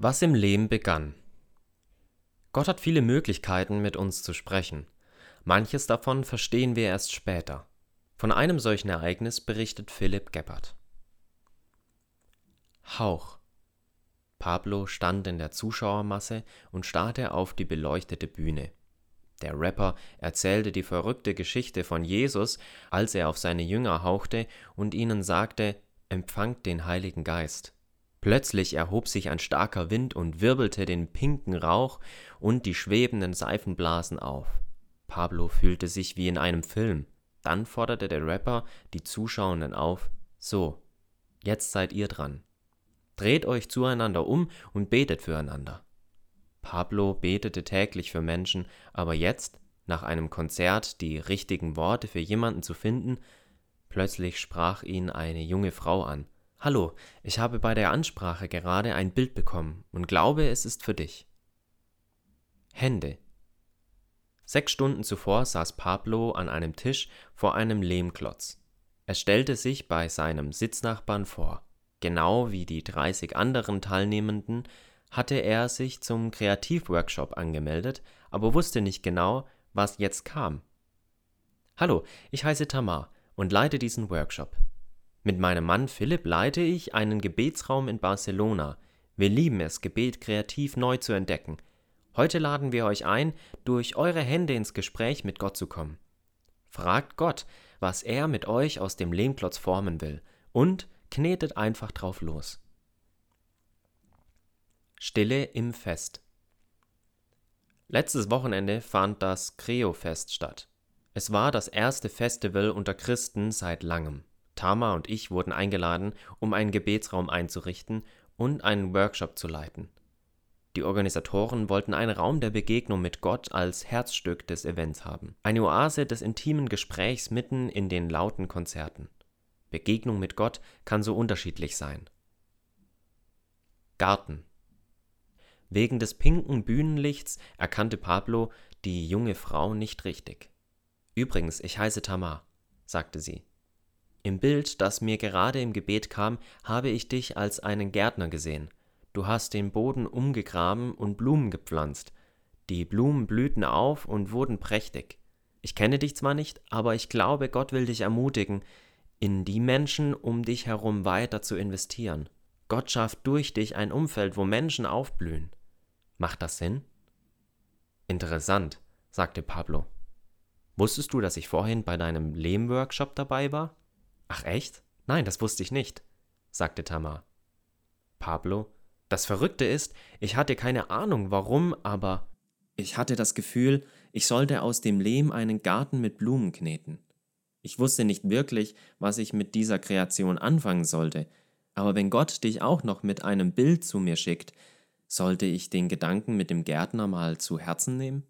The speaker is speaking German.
Was im Lehm begann. Gott hat viele Möglichkeiten, mit uns zu sprechen. Manches davon verstehen wir erst später. Von einem solchen Ereignis berichtet Philipp Geppert. Hauch. Pablo stand in der Zuschauermasse und starrte auf die beleuchtete Bühne. Der Rapper erzählte die verrückte Geschichte von Jesus, als er auf seine Jünger hauchte und ihnen sagte, empfangt den Heiligen Geist. Plötzlich erhob sich ein starker Wind und wirbelte den pinken Rauch und die schwebenden Seifenblasen auf. Pablo fühlte sich wie in einem Film. Dann forderte der Rapper die Zuschauenden auf: So, jetzt seid ihr dran. Dreht euch zueinander um und betet füreinander. Pablo betete täglich für Menschen, aber jetzt, nach einem Konzert die richtigen Worte für jemanden zu finden, plötzlich sprach ihn eine junge Frau an. Hallo, ich habe bei der Ansprache gerade ein Bild bekommen und glaube, es ist für dich. Hände. Sechs Stunden zuvor saß Pablo an einem Tisch vor einem Lehmklotz. Er stellte sich bei seinem Sitznachbarn vor. Genau wie die 30 anderen Teilnehmenden hatte er sich zum Kreativworkshop angemeldet, aber wusste nicht genau, was jetzt kam. Hallo, ich heiße Tamar und leite diesen Workshop. Mit meinem Mann Philipp leite ich einen Gebetsraum in Barcelona. Wir lieben es, Gebet kreativ neu zu entdecken. Heute laden wir euch ein, durch eure Hände ins Gespräch mit Gott zu kommen. Fragt Gott, was er mit euch aus dem Lehmklotz formen will, und knetet einfach drauf los. Stille im Fest. Letztes Wochenende fand das Creo-Fest statt. Es war das erste Festival unter Christen seit langem. Tama und ich wurden eingeladen, um einen Gebetsraum einzurichten und einen Workshop zu leiten. Die Organisatoren wollten einen Raum der Begegnung mit Gott als Herzstück des Events haben. Eine Oase des intimen Gesprächs mitten in den lauten Konzerten. Begegnung mit Gott kann so unterschiedlich sein. Garten. Wegen des pinken Bühnenlichts erkannte Pablo die junge Frau nicht richtig. Übrigens, ich heiße Tamar, sagte sie. Im Bild, das mir gerade im Gebet kam, habe ich dich als einen Gärtner gesehen. Du hast den Boden umgegraben und Blumen gepflanzt. Die Blumen blühten auf und wurden prächtig. Ich kenne dich zwar nicht, aber ich glaube, Gott will dich ermutigen, in die Menschen um dich herum weiter zu investieren. Gott schafft durch dich ein Umfeld, wo Menschen aufblühen. Macht das Sinn? Interessant, sagte Pablo. Wusstest du, dass ich vorhin bei deinem Lehmworkshop dabei war? Ach echt? Nein, das wusste ich nicht, sagte Tamar. Pablo, das Verrückte ist, ich hatte keine Ahnung warum, aber ich hatte das Gefühl, ich sollte aus dem Lehm einen Garten mit Blumen kneten. Ich wusste nicht wirklich, was ich mit dieser Kreation anfangen sollte, aber wenn Gott dich auch noch mit einem Bild zu mir schickt, sollte ich den Gedanken mit dem Gärtner mal zu Herzen nehmen?